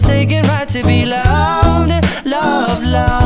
forsaken right to be loved, love, love,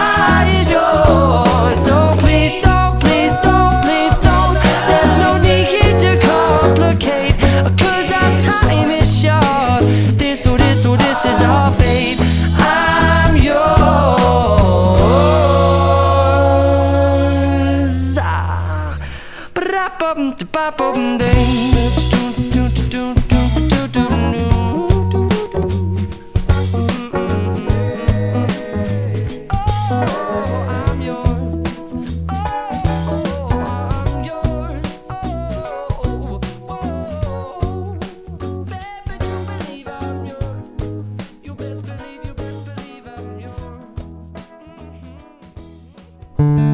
baby,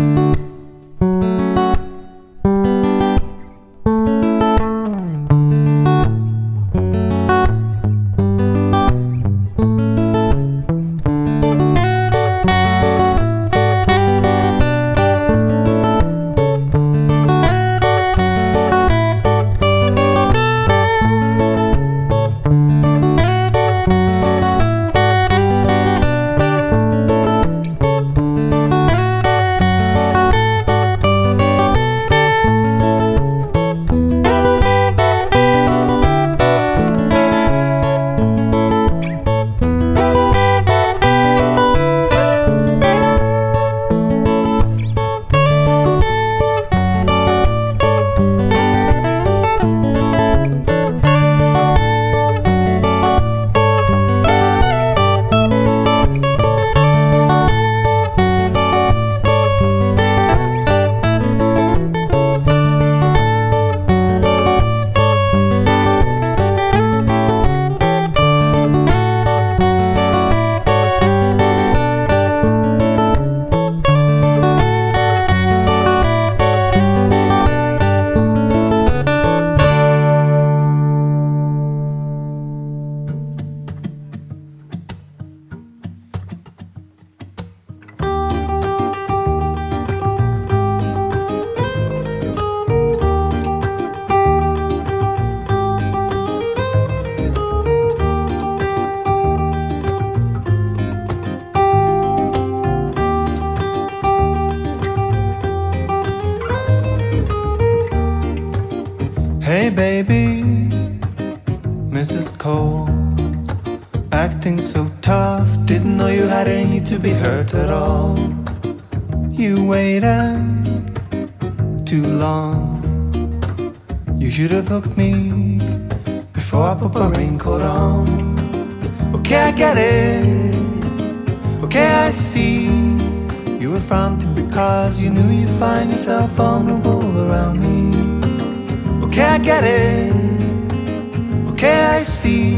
You were fronting because you knew you'd find yourself vulnerable around me. Okay, I get it. Okay, I see.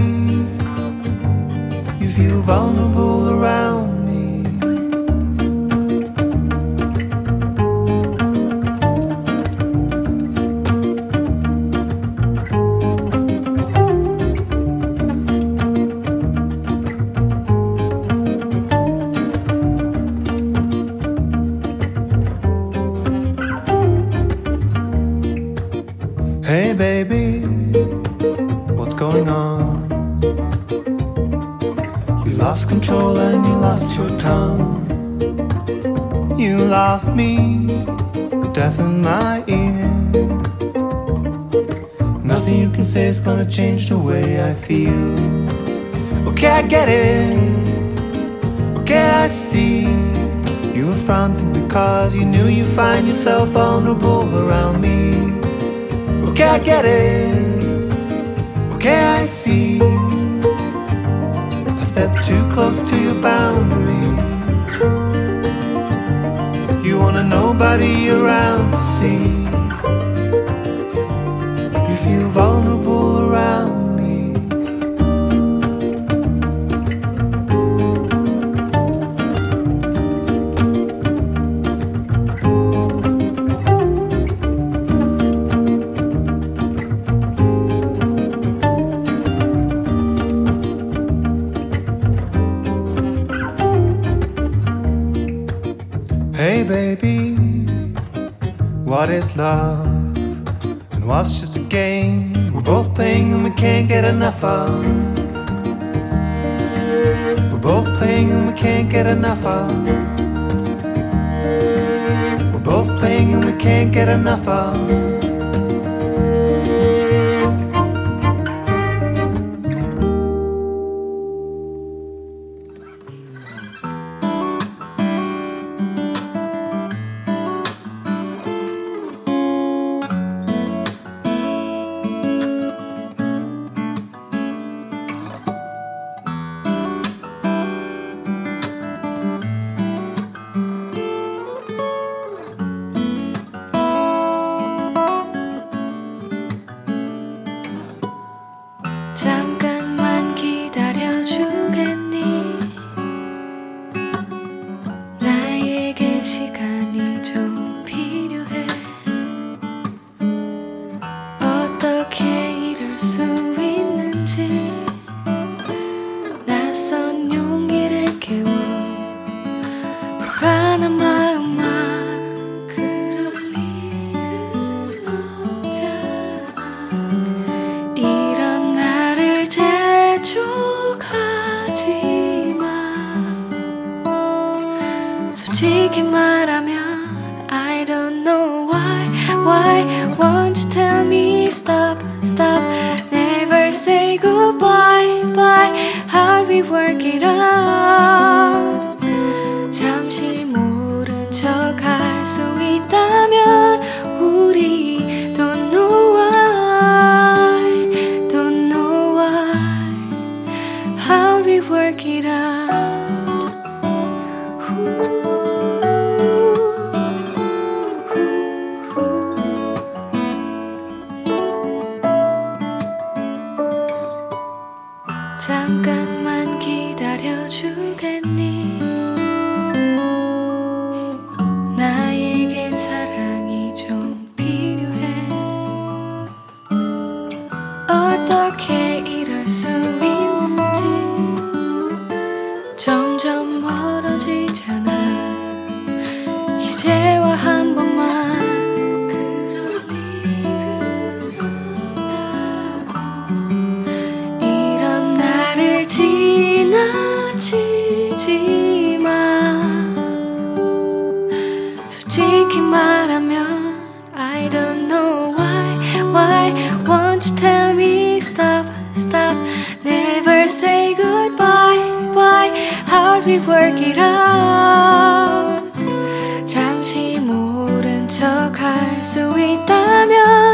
You feel vulnerable around control and you lost your tongue. You lost me, deafened my ear. Nothing you can say is gonna change the way I feel. Okay, I get it. Okay, I see. You were fronting because you knew you'd find yourself vulnerable around me. Okay, I get it. Okay, I see too close to your boundaries. You want a nobody around to see. Love and what's just a game we're both playing and we can't get enough of. We're both playing and we can't get enough of. We're both playing and we can't get enough of. Won't you tell me stop we work it out 잠시 모른 척 할 수 있다면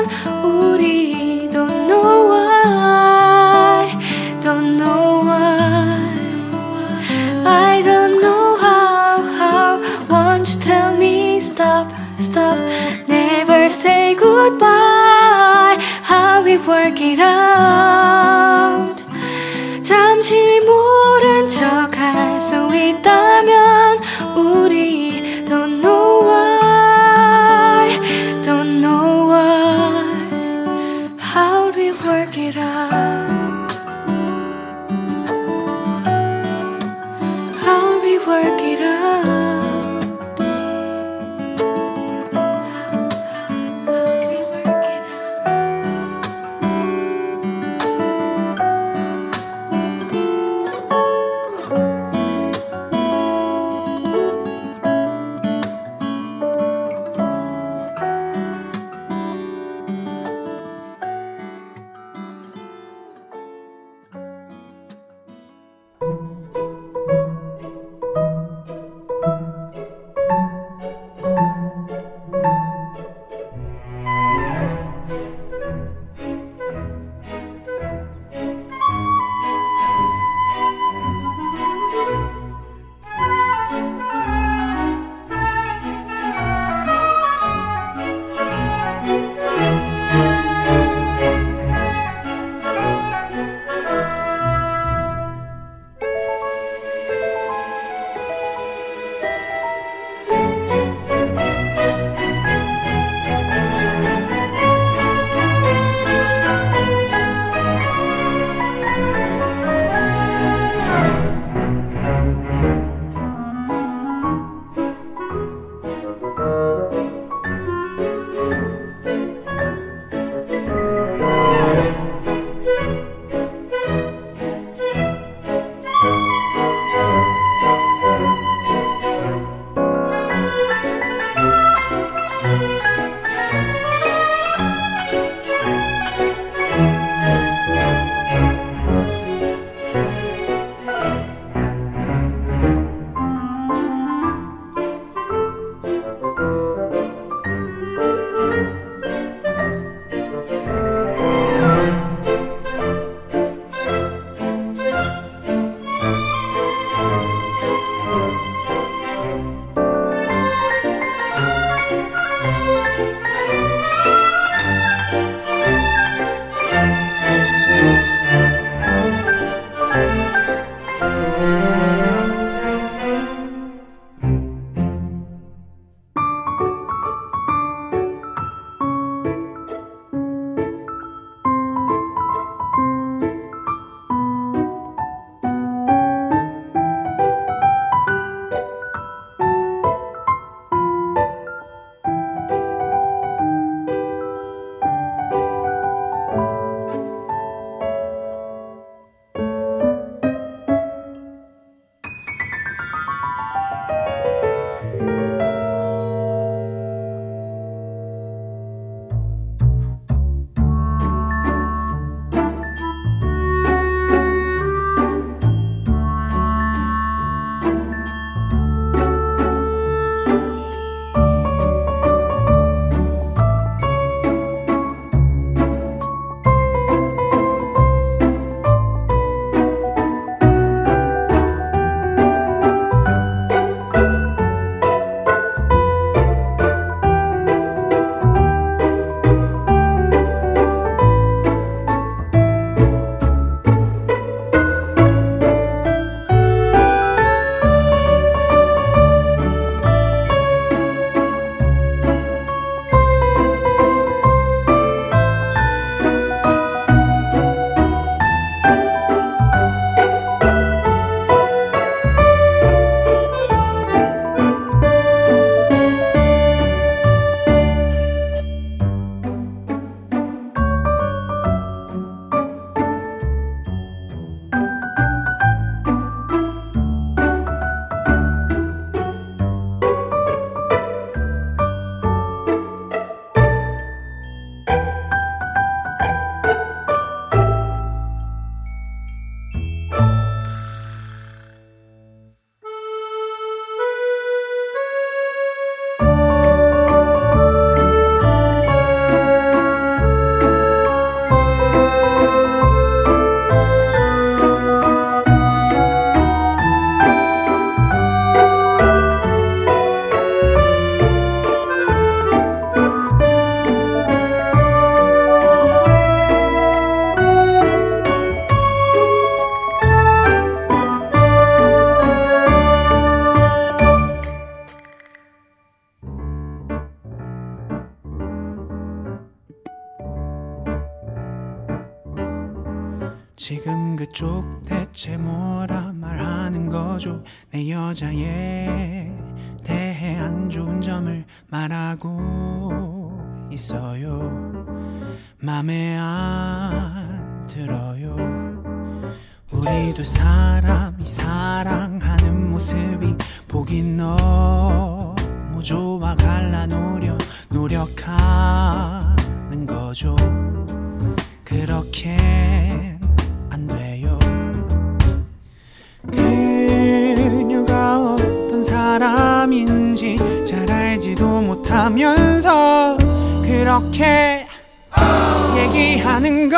얘기하는 거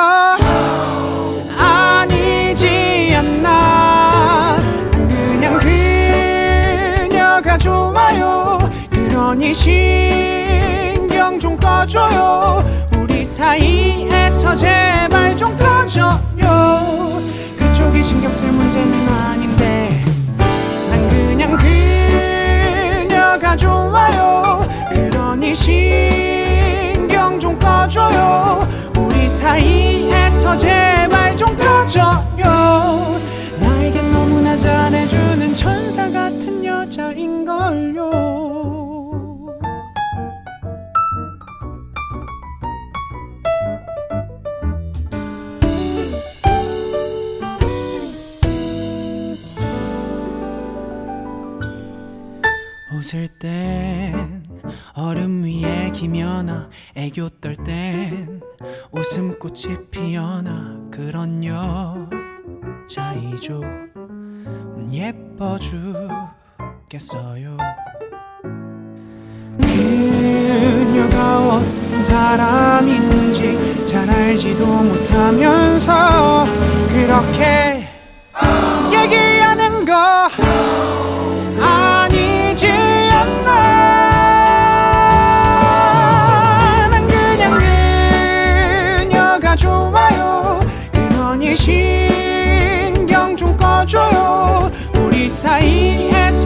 아니지 않나. 난 그냥 그녀가 좋아요. 그러니 신경 좀 꺼줘요. 우리 사이에서 제발 좀 꺼져요. 그쪽이 신경 쓸 문제는 아닌데. 난 그냥 그녀가 좋아요 그러니 신경 좀 꺼줘요. 우리 사이에서 제발 좀 꺼져요. 나에겐 너무나 잘해주는 천사 같은 여자인걸요. 웃을 땐 얼음 위에 기면아 애교 떨 땐 웃음꽃이 피어나 그런 여자이죠. 음, 예뻐 죽겠어요. 그녀가 어떤 사람인지 잘 알지도 못하면서 그렇게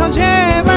sans